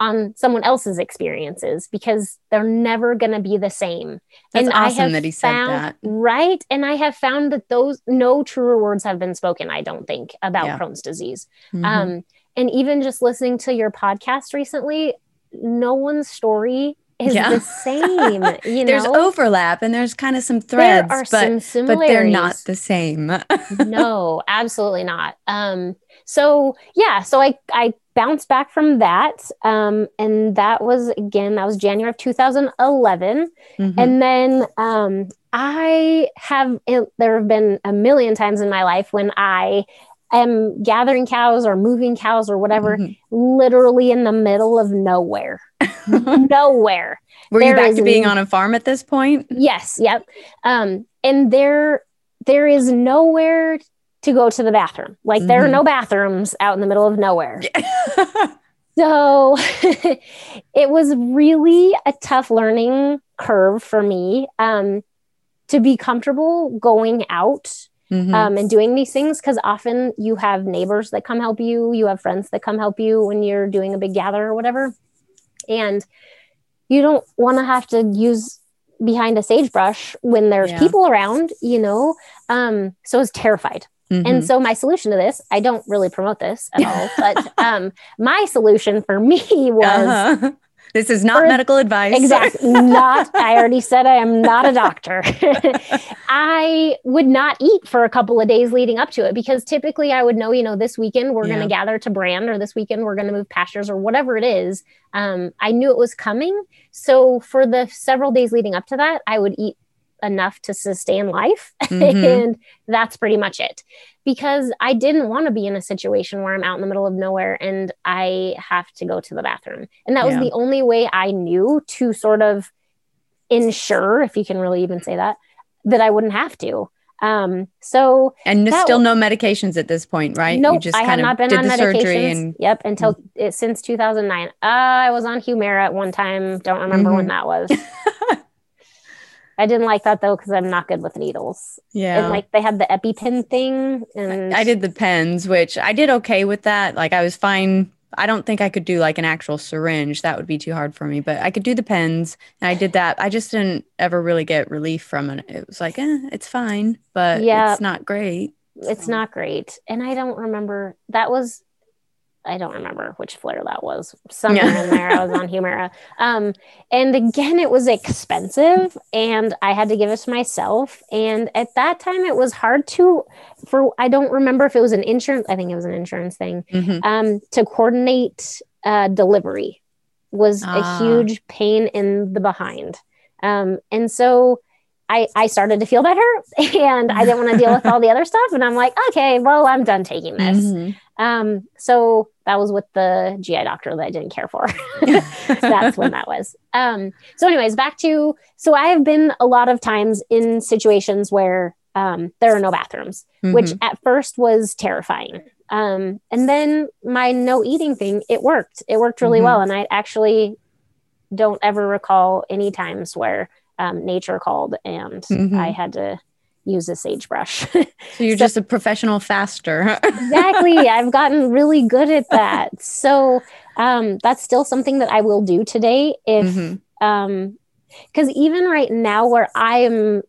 on someone else's experiences because they're never going to be the same. That's and awesome I have that he found, said that. Right. And I have found that those no truer words have been spoken, I don't think, about yeah. Crohn's disease. Mm-hmm. Um, and even just listening to your podcast recently, no one's story is yeah. the same. You know, there's overlap and there's kind of some threads, but, some similarities. but they're not the same. no, absolutely not. Um, so yeah, so I I bounced back from that, um, and that was again that was January of 2011, mm-hmm. and then um, I have there have been a million times in my life when I am gathering cows or moving cows or whatever, mm-hmm. literally in the middle of nowhere. Nowhere. Were there you back to being on a farm at this point? Yes. Yep. Um, and there, there is nowhere to go to the bathroom. Like mm-hmm. there are mm-hmm. no bathrooms out in the middle of nowhere. so it was really a tough learning curve for me um, to be comfortable going out mm-hmm. um, and doing these things because often you have neighbors that come help you, you have friends that come help you when you're doing a big gather or whatever. And you don't want to have to use behind a sagebrush when there's yeah. people around, you know? Um, so I was terrified. Mm-hmm. And so my solution to this, I don't really promote this at all, but um, my solution for me was uh-huh. This is not medical advice. Exactly. Not, I already said I am not a doctor. I would not eat for a couple of days leading up to it because typically I would know, you know, this weekend we're yeah. going to gather to brand or this weekend we're going to move pastures or whatever it is. Um, I knew it was coming. So for the several days leading up to that, I would eat enough to sustain life. Mm-hmm. and that's pretty much it. Because I didn't want to be in a situation where I'm out in the middle of nowhere and I have to go to the bathroom. And that was the only way I knew to sort of ensure, if you can really even say that, that I wouldn't have to. Um, so and still no medications at this point, right? No, nope, I have not been on medications. And- yep, until mm-hmm. it, since 2009. Uh, I was on Humira at one time. Don't remember mm-hmm. when that was. I didn't like that though because I'm not good with needles. Yeah, and like they had the EpiPen thing, and I did the pens, which I did okay with that. Like I was fine. I don't think I could do like an actual syringe. That would be too hard for me. But I could do the pens, and I did that. I just didn't ever really get relief from it. It was like, eh, it's fine, but yeah, it's not great. It's not great, and I don't remember. That was I don't remember which flare that was. Somewhere yeah. in there, I was on Humira. Um, and again, it was expensive, and I had to give it to myself. And at that time, it was hard to, for I don't remember if it was an insurance. I think it was an insurance thing. Mm-hmm. Um, to coordinate uh, delivery was ah. a huge pain in the behind. Um, and so I, I started to feel better and I didn't want to deal with all the other stuff. And I'm like, okay, well, I'm done taking this. Mm-hmm. Um, so that was with the GI doctor that I didn't care for. That's when that was. Um, so, anyways, back to so I have been a lot of times in situations where um, there are no bathrooms, mm-hmm. which at first was terrifying. Um, and then my no eating thing, it worked. It worked really mm-hmm. well. And I actually don't ever recall any times where um, nature called and mm-hmm. I had to use a sagebrush. so you're so, just a professional faster. exactly. I've gotten really good at that. So um, that's still something that I will do today. If, mm-hmm. um, because even right now, where I'm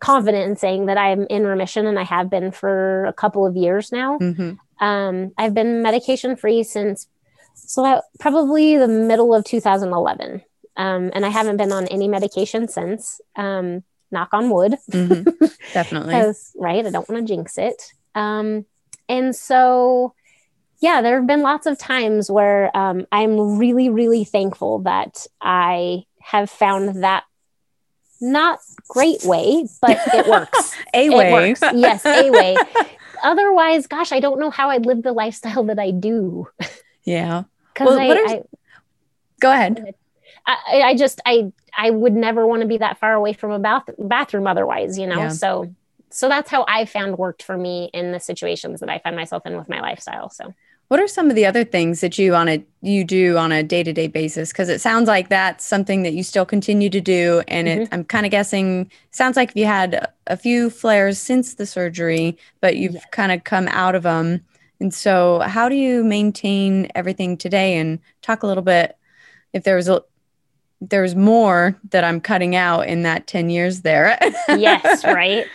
confident in saying that I'm in remission and I have been for a couple of years now, mm-hmm. um, I've been medication free since so that probably the middle of 2011. Um, and I haven't been on any medication since. Um, knock on wood. Mm-hmm. Definitely. right. I don't want to jinx it. Um, and so, yeah, there have been lots of times where um, I'm really, really thankful that I have found that not great way, but it works. a it way. Works. Yes, a way. Otherwise, gosh, I don't know how I'd live the lifestyle that I do. Yeah. Because well, I, I, go ahead. I, I just I I would never want to be that far away from a bath bathroom otherwise, you know. Yeah. So so that's how I found worked for me in the situations that I find myself in with my lifestyle. So what are some of the other things that you on a you do on a day-to-day basis because it sounds like that's something that you still continue to do and mm-hmm. it, i'm kind of guessing sounds like you had a few flares since the surgery but you've yeah. kind of come out of them and so how do you maintain everything today and talk a little bit if there was a there's more that I'm cutting out in that 10 years there. yes, right.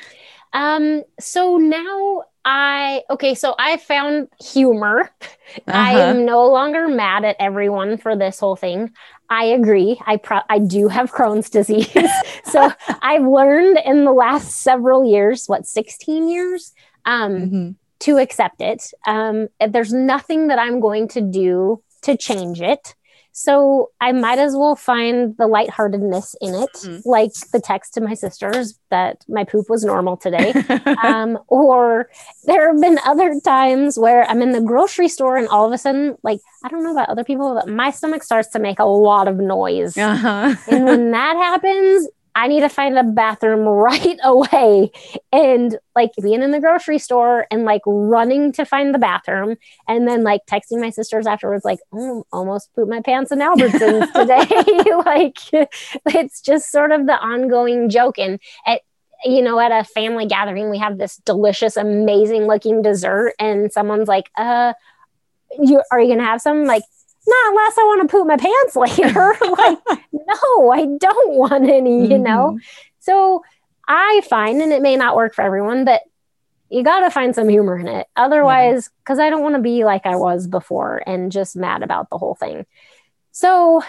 Um, so now I okay, so I found humor. Uh-huh. I am no longer mad at everyone for this whole thing. I agree. I pro- I do have Crohn's disease. so I've learned in the last several years, what 16 years, um, mm-hmm. to accept it. Um, there's nothing that I'm going to do to change it. So I might as well find the lightheartedness in it, mm-hmm. like the text to my sisters that my poop was normal today. um, or there have been other times where I'm in the grocery store and all of a sudden, like, I don't know about other people, but my stomach starts to make a lot of noise. Uh-huh. and when that happens, I need to find a bathroom right away. And like being in the grocery store and like running to find the bathroom and then like texting my sisters afterwards, like, oh, almost pooped my pants in Albertsons today. like it's just sort of the ongoing joke. And at you know, at a family gathering, we have this delicious, amazing looking dessert, and someone's like, uh, you are you gonna have some? Like, not unless I want to poop my pants later. like, no, I don't want any, you mm-hmm. know? So I find, and it may not work for everyone, but you got to find some humor in it. Otherwise, because I don't want to be like I was before and just mad about the whole thing. So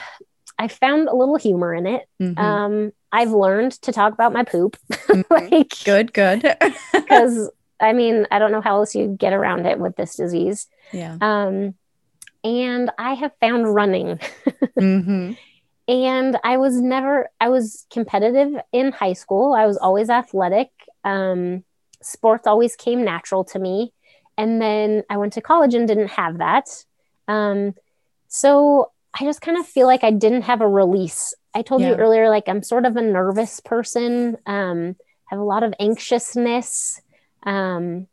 I found a little humor in it. Mm-hmm. Um, I've learned to talk about my poop. Mm-hmm. like, good, good. Because I mean, I don't know how else you get around it with this disease. Yeah. Um, and I have found running. mm-hmm. And I was never, I was competitive in high school. I was always athletic. Um, sports always came natural to me. And then I went to college and didn't have that. Um, so I just kind of feel like I didn't have a release. I told yeah. you earlier, like I'm sort of a nervous person, um, have a lot of anxiousness. Um,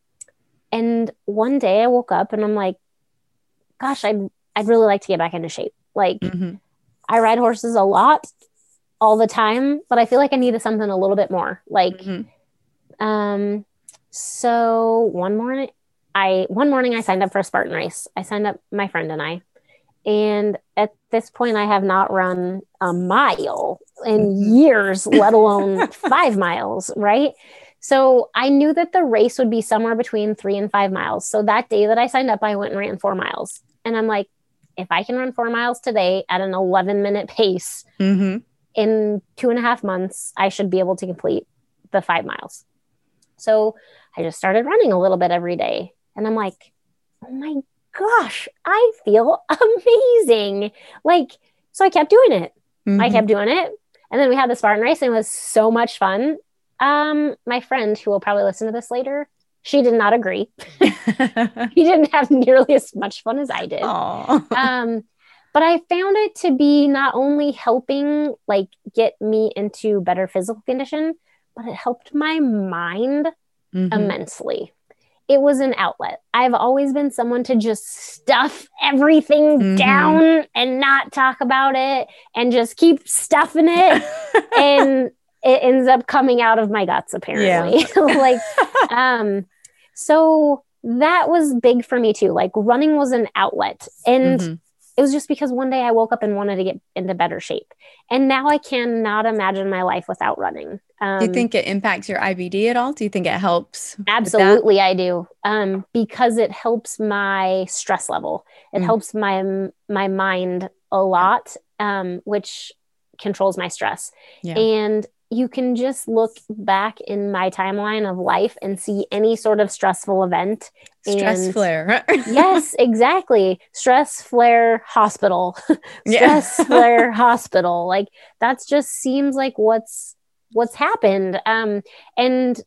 and one day I woke up and I'm like, gosh, I'd I'd really like to get back into shape. Like mm-hmm. I ride horses a lot all the time, but I feel like I needed something a little bit more. Like mm-hmm. um so one morning I one morning I signed up for a Spartan race. I signed up my friend and I. And at this point I have not run a mile in mm-hmm. years, let alone 5 miles, right? So I knew that the race would be somewhere between three and five miles. So that day that I signed up, I went and ran four miles. And I'm like, if I can run four miles today at an 11 minute pace mm-hmm. in two and a half months, I should be able to complete the five miles. So I just started running a little bit every day. And I'm like, oh my gosh, I feel amazing. Like, so I kept doing it. Mm-hmm. I kept doing it. And then we had the Spartan race and it was so much fun. Um, my friend who will probably listen to this later, she did not agree. he didn't have nearly as much fun as I did. Um, but I found it to be not only helping like get me into better physical condition, but it helped my mind mm-hmm. immensely. It was an outlet. I've always been someone to just stuff everything mm-hmm. down and not talk about it and just keep stuffing it. and it ends up coming out of my guts apparently. Yeah. like um so that was big for me too. Like running was an outlet and mm-hmm. it was just because one day i woke up and wanted to get into better shape. And now i cannot imagine my life without running. Um, do you think it impacts your ibd at all? Do you think it helps absolutely i do. Um, because it helps my stress level. It mm. helps my my mind a lot um, which controls my stress. Yeah. and you can just look back in my timeline of life and see any sort of stressful event. Stress and, flare. yes, exactly. Stress flare hospital. Stress flare hospital. Like that's just seems like what's what's happened. Um and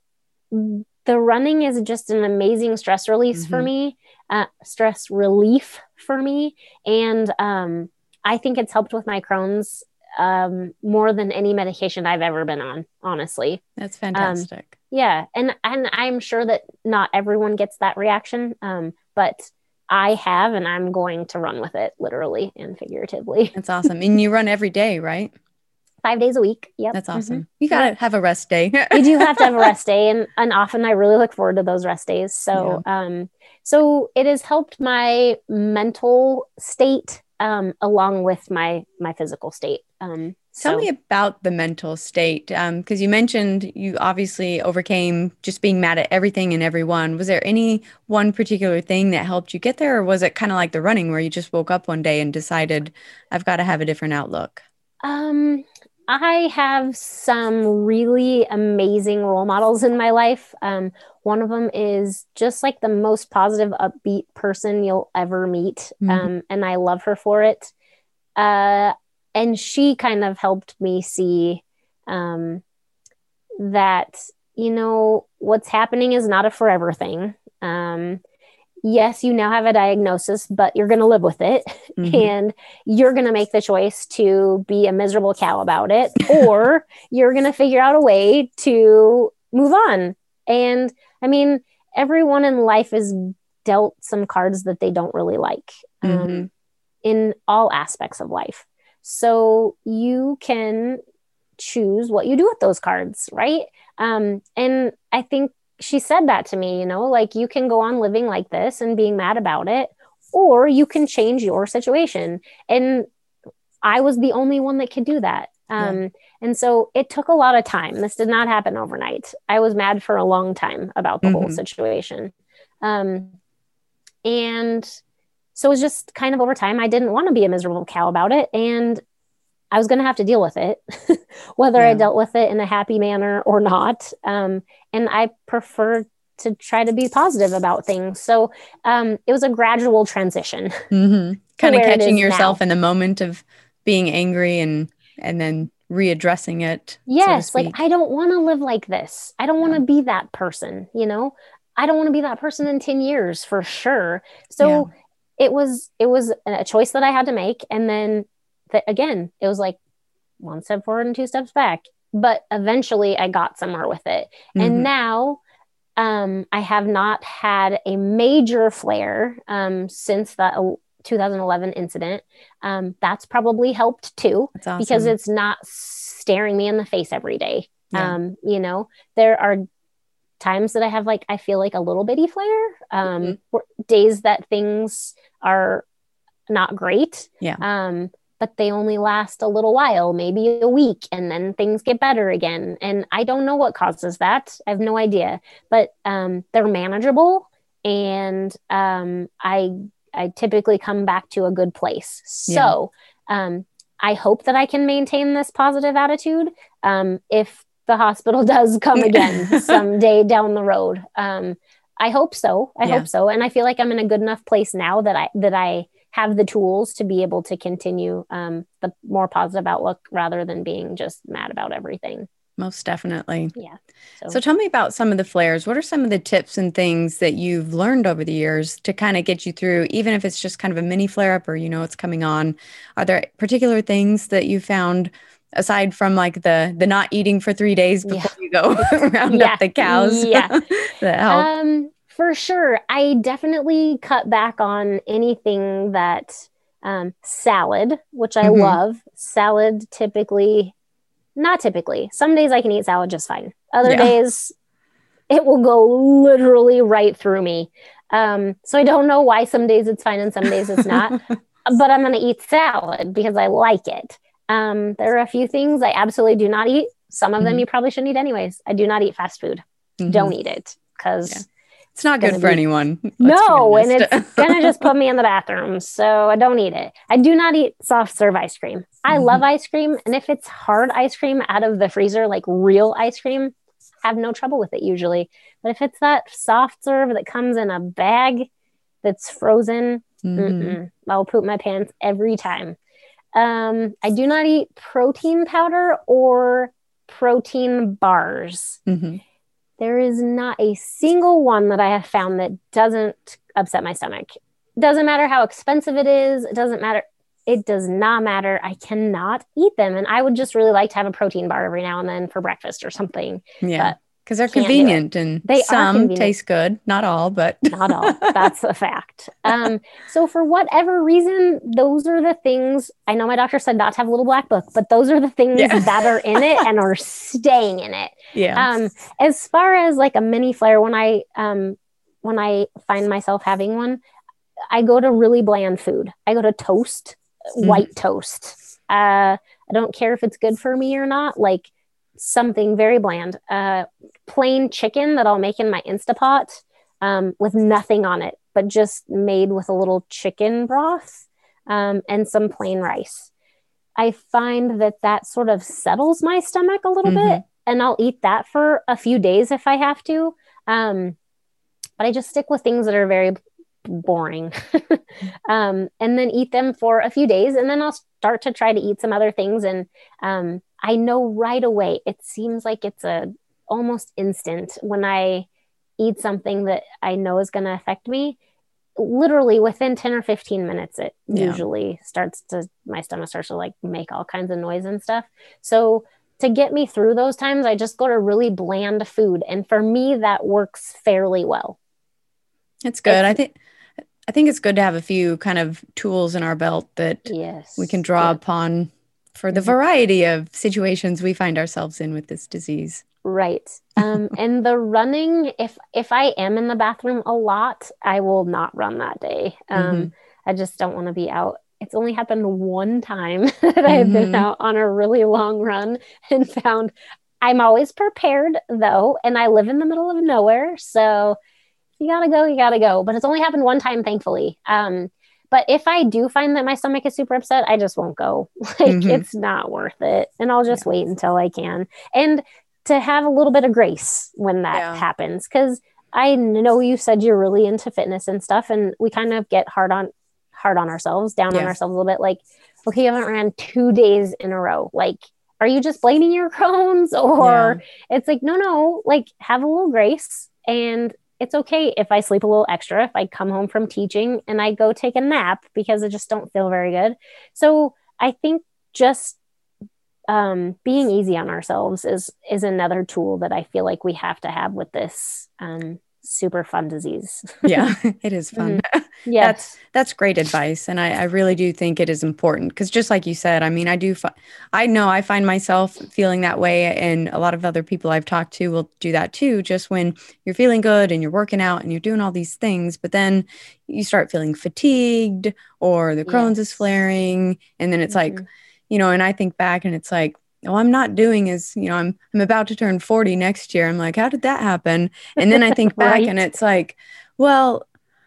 the running is just an amazing stress release mm-hmm. for me, uh, stress relief for me. And um I think it's helped with my Crohn's um, more than any medication I've ever been on, honestly. That's um, fantastic. Um, yeah. And, and I'm sure that not everyone gets that reaction. Um, but I have, and I'm going to run with it literally and figuratively. That's awesome. And you run every day, right? Five days a week. Yep. That's awesome. Mm-hmm. You got to have a rest day. you do have to have a rest day. And, and often I really look forward to those rest days. So, yeah. um, so it has helped my mental state um, along with my my physical state. Um, Tell so. me about the mental state, because um, you mentioned you obviously overcame just being mad at everything and everyone. Was there any one particular thing that helped you get there, or was it kind of like the running, where you just woke up one day and decided, "I've got to have a different outlook"? Um, I have some really amazing role models in my life. Um, one of them is just like the most positive, upbeat person you'll ever meet. Mm-hmm. Um, and I love her for it. uh, and she kind of helped me see um, that you know what's happening is not a forever thing um, yes you now have a diagnosis but you're going to live with it mm-hmm. and you're going to make the choice to be a miserable cow about it or you're going to figure out a way to move on and i mean everyone in life is dealt some cards that they don't really like um, mm-hmm. in all aspects of life so you can choose what you do with those cards, right? Um, and I think she said that to me, you know, like you can go on living like this and being mad about it, or you can change your situation. And I was the only one that could do that. Um, yeah. And so it took a lot of time. This did not happen overnight. I was mad for a long time about the mm-hmm. whole situation. Um, and so it was just kind of over time. I didn't want to be a miserable cow about it. And I was going to have to deal with it, whether yeah. I dealt with it in a happy manner or not. Um, and I prefer to try to be positive about things. So um, it was a gradual transition. Mm-hmm. Kind of catching yourself now. in the moment of being angry and and then readdressing it. Yes, so like I don't want to live like this. I don't want to yeah. be that person, you know? I don't want to be that person in 10 years for sure. So yeah it was it was a choice that I had to make, and then th- again, it was like one step forward and two steps back. But eventually, I got somewhere with it, mm-hmm. and now um, I have not had a major flare um, since the 2011 incident. Um, that's probably helped too, awesome. because it's not staring me in the face every day. Yeah. Um, you know, there are times that I have like I feel like a little bitty flare. Um, mm-hmm. Days that things are not great. Yeah. But they only last a little while, maybe a week, and then things get better again. And I don't know what causes that. I have no idea, but um, they're manageable, and um, I I typically come back to a good place. So yeah. um, I hope that I can maintain this positive attitude. Um, if the hospital does come again someday down the road. Um, I hope so. I yeah. hope so. And I feel like I'm in a good enough place now that I that I have the tools to be able to continue um, the more positive outlook rather than being just mad about everything. Most definitely. Yeah. So. so tell me about some of the flares. What are some of the tips and things that you've learned over the years to kind of get you through, even if it's just kind of a mini flare up or you know it's coming on? Are there particular things that you found aside from like the the not eating for three days before yeah. you go round yeah. up the cows yeah that help um for sure i definitely cut back on anything that um, salad which i mm-hmm. love salad typically not typically some days i can eat salad just fine other yeah. days it will go literally right through me um, so i don't know why some days it's fine and some days it's not but i'm going to eat salad because i like it um, there are a few things I absolutely do not eat. Some of them mm-hmm. you probably shouldn't eat anyways. I do not eat fast food. Mm-hmm. Don't eat it because yeah. It's not good for be, anyone. No, and it's gonna just put me in the bathroom. So I don't eat it. I do not eat soft serve ice cream. I mm-hmm. love ice cream, and if it's hard ice cream out of the freezer, like real ice cream, I have no trouble with it usually. But if it's that soft serve that comes in a bag that's frozen, mm-hmm. I'll poop my pants every time. Um, I do not eat protein powder or protein bars. Mm-hmm. There is not a single one that I have found that doesn't upset my stomach. Doesn't matter how expensive it is. It doesn't matter. It does not matter. I cannot eat them. And I would just really like to have a protein bar every now and then for breakfast or something. Yeah. But because they're convenient and they some taste good not all but not all. That's a fact. Um, so for whatever reason those are the things i know my doctor said not to have a little black book but those are the things yeah. that are in it and are staying in it. Yeah. Um, as far as like a mini flare when i um, when i find myself having one i go to really bland food. I go to toast mm. white toast. Uh, i don't care if it's good for me or not. Like something very bland. Uh, plain chicken that I'll make in my Instapot um, with nothing on it, but just made with a little chicken broth um, and some plain rice. I find that that sort of settles my stomach a little mm-hmm. bit, and I'll eat that for a few days if I have to. Um, but I just stick with things that are very boring. um, and then eat them for a few days. And then I'll start to try to eat some other things. And um, I know right away, it seems like it's a almost instant when I eat something that I know is going to affect me. Literally within 10 or 15 minutes, it yeah. usually starts to, my stomach starts to like make all kinds of noise and stuff. So, to get me through those times, I just go to really bland food. And for me, that works fairly well. It's good. It's, I think I think it's good to have a few kind of tools in our belt that yes, we can draw yeah. upon for the variety of situations we find ourselves in with this disease. Right. Um, and the running, if if I am in the bathroom a lot, I will not run that day. Um, mm-hmm. I just don't want to be out. It's only happened one time that mm-hmm. I've been mm-hmm. out on a really long run and found I'm always prepared though, and I live in the middle of nowhere, so you gotta go, you gotta go. But it's only happened one time, thankfully. Um, but if I do find that my stomach is super upset, I just won't go. Like mm-hmm. it's not worth it. And I'll just yeah. wait until I can. And to have a little bit of grace when that yeah. happens. Cause I know you said you're really into fitness and stuff, and we kind of get hard on hard on ourselves, down yeah. on ourselves a little bit. Like, okay, you haven't ran two days in a row. Like, are you just blaming your Crohn's? Or it's like, no, no, like have a little grace and it's okay if I sleep a little extra, if I come home from teaching and I go take a nap because I just don't feel very good. So I think just um, being easy on ourselves is is another tool that I feel like we have to have with this um, super fun disease. yeah, it is fun. Mm-hmm. Yeah, that's that's great advice, and I, I really do think it is important because just like you said, I mean, I do. Fi- I know I find myself feeling that way, and a lot of other people I've talked to will do that too. Just when you're feeling good and you're working out and you're doing all these things, but then you start feeling fatigued or the Crohn's yes. is flaring, and then it's mm-hmm. like, you know, and I think back and it's like oh i'm not doing is you know i'm i'm about to turn 40 next year i'm like how did that happen and then i think back and it's like well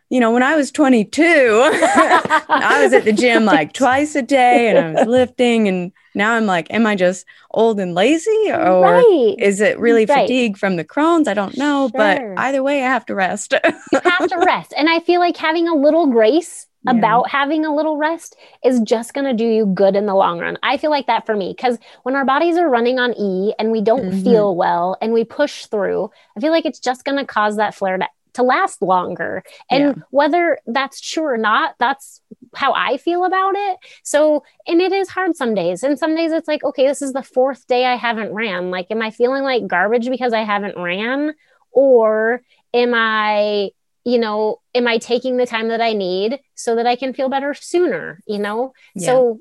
you know when i was 22 i was at the gym like twice a day and i was lifting and now i'm like am i just old and lazy or right. is it really right. fatigue from the crohn's i don't know sure. but either way i have to rest you have to rest and i feel like having a little grace yeah. about having a little rest is just going to do you good in the long run. I feel like that for me because when our bodies are running on E and we don't mm-hmm. feel well and we push through, I feel like it's just going to cause that flare to, to last longer. And yeah. whether that's true or not, that's how I feel about it. So, and it is hard some days. And some days it's like, okay, this is the fourth day I haven't ran. Like, am I feeling like garbage because I haven't ran? Or am I you know, am I taking the time that I need so that I can feel better sooner? You know, yeah. so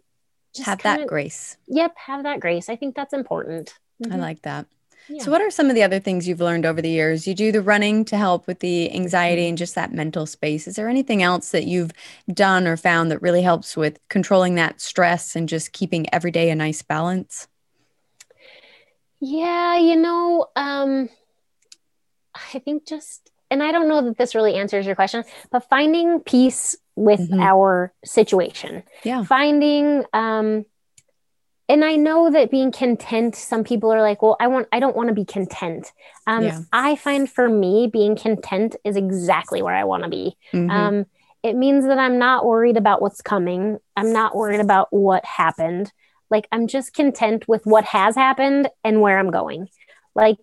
just have kinda, that grace. Yep, have that grace. I think that's important. Mm-hmm. I like that. Yeah. So, what are some of the other things you've learned over the years? You do the running to help with the anxiety and just that mental space. Is there anything else that you've done or found that really helps with controlling that stress and just keeping every day a nice balance? Yeah, you know, um, I think just and I don't know that this really answers your question, but finding peace with mm-hmm. our situation. Yeah. Finding um and I know that being content, some people are like, well, I want I don't want to be content. Um yeah. I find for me being content is exactly where I want to be. Mm-hmm. Um it means that I'm not worried about what's coming. I'm not worried about what happened. Like I'm just content with what has happened and where I'm going. Like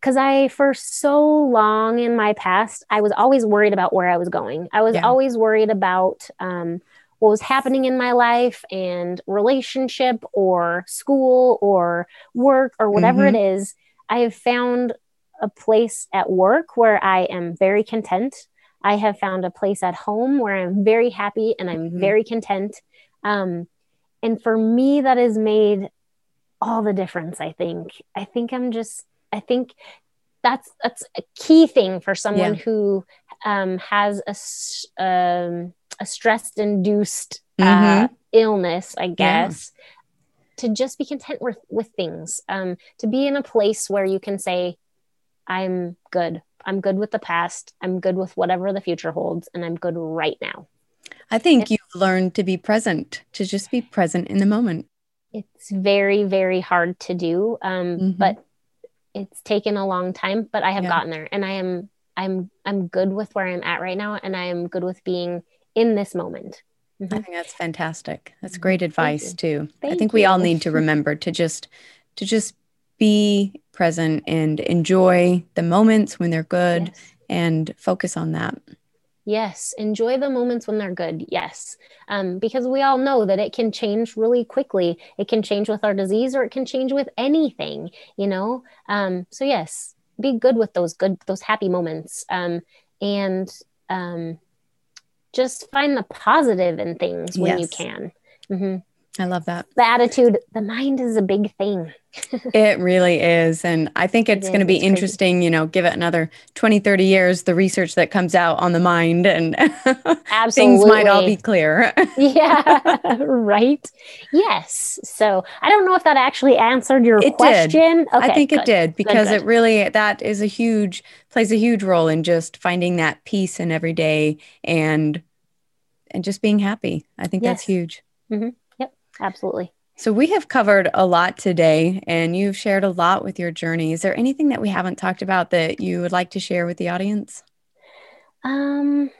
because I, for so long in my past, I was always worried about where I was going. I was yeah. always worried about um, what was happening in my life and relationship or school or work or whatever mm-hmm. it is. I have found a place at work where I am very content. I have found a place at home where I'm very happy and I'm mm-hmm. very content. Um, and for me, that has made all the difference. I think. I think I'm just I think that's that's a key thing for someone yeah. who um, has a um, a stress induced uh, mm-hmm. uh, illness, I guess. Yeah. To just be content with with things, um, to be in a place where you can say, "I'm good. I'm good with the past. I'm good with whatever the future holds, and I'm good right now." I think you've learned to be present, to just be present in the moment. It's very, very hard to do, um, mm-hmm. but it's taken a long time, but I have yeah. gotten there and I am I'm I'm good with where I'm at right now and I am good with being in this moment. Mm-hmm. I think that's fantastic. That's great advice too. Thank I think you. we all need to remember to just to just be present and enjoy the moments when they're good yes. and focus on that. Yes, enjoy the moments when they're good. Yes, um, because we all know that it can change really quickly. It can change with our disease, or it can change with anything. You know, um, so yes, be good with those good, those happy moments, um, and um, just find the positive in things when yes. you can. Mm-hmm. I love that. The attitude, the mind is a big thing. it really is. And I think it's it going to be it's interesting, crazy. you know, give it another 20, 30 years, the research that comes out on the mind and things might all be clear. yeah, right. Yes. So I don't know if that actually answered your it question. Did. Okay, I think good. it did because good, good. it really, that is a huge, plays a huge role in just finding that peace in every day and, and just being happy. I think yes. that's huge. Mm-hmm. Absolutely. So, we have covered a lot today and you've shared a lot with your journey. Is there anything that we haven't talked about that you would like to share with the audience? Um,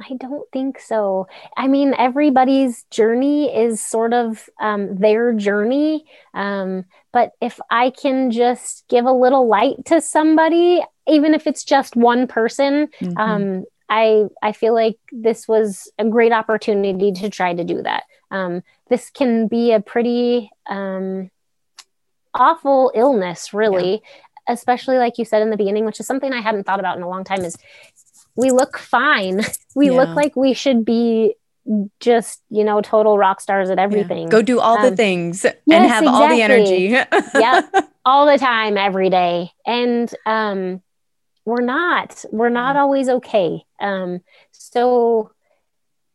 I don't think so. I mean, everybody's journey is sort of um, their journey. Um, but if I can just give a little light to somebody, even if it's just one person, mm-hmm. um, I I feel like this was a great opportunity to try to do that. Um, this can be a pretty um, awful illness, really, yeah. especially like you said in the beginning, which is something I hadn't thought about in a long time. Is we look fine, we yeah. look like we should be just you know total rock stars at everything yeah. go do all um, the things yes, and have exactly. all the energy yeah all the time every day and um we're not we're not always okay. Um so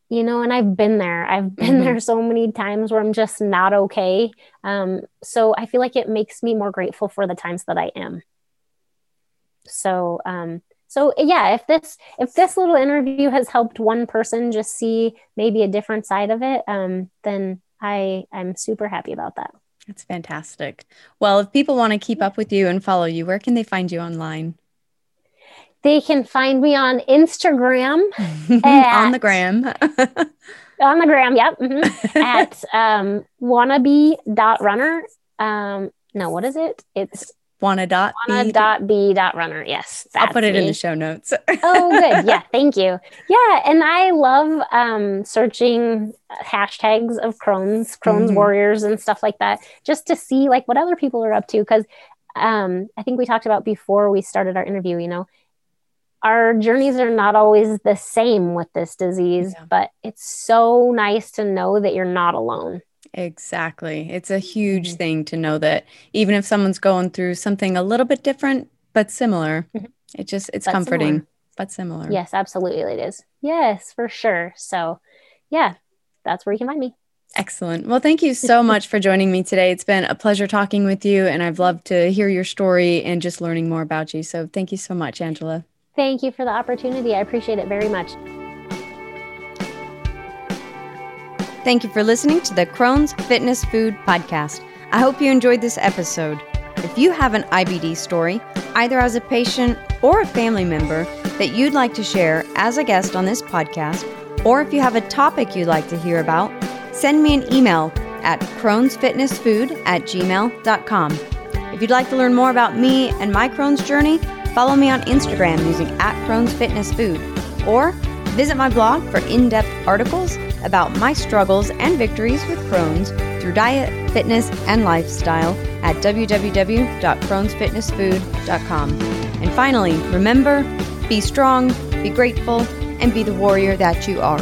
you know and i've been there. I've been mm-hmm. there so many times where i'm just not okay. Um so i feel like it makes me more grateful for the times that i am. So um so yeah if this if this little interview has helped one person just see maybe a different side of it um then i i'm super happy about that. That's fantastic. Well if people want to keep up with you and follow you where can they find you online they can find me on Instagram at, on the gram. on the gram, yep. Mm-hmm, at um, wannabe.runner. Um, no, what is it? It's wanna dot wanna dot b dot runner. Yes, I'll put it me. in the show notes. oh, good. Yeah, thank you. Yeah, and I love um, searching hashtags of Crohn's, Crohn's mm-hmm. warriors, and stuff like that, just to see like what other people are up to. Because um, I think we talked about before we started our interview. You know, our journeys are not always the same with this disease, yeah. but it's so nice to know that you're not alone. Exactly. It's a huge mm-hmm. thing to know that even if someone's going through something a little bit different but similar, mm-hmm. it just it's but comforting, similar. but similar. Yes, absolutely it is. Yes, for sure. So, yeah, that's where you can find me. Excellent. Well, thank you so much for joining me today. It's been a pleasure talking with you, and I've loved to hear your story and just learning more about you. So, thank you so much, Angela. Thank you for the opportunity. I appreciate it very much. Thank you for listening to the Crohn's Fitness Food Podcast. I hope you enjoyed this episode. If you have an IBD story, either as a patient or a family member, that you'd like to share as a guest on this podcast, or if you have a topic you'd like to hear about, send me an email at crohnsfitnessfood at gmail.com. If you'd like to learn more about me and my Crohn's journey, Follow me on Instagram using at Crohn's Fitness Food, or visit my blog for in depth articles about my struggles and victories with Crohn's through diet, fitness, and lifestyle at www.crohnsfitnessfood.com. And finally, remember be strong, be grateful, and be the warrior that you are.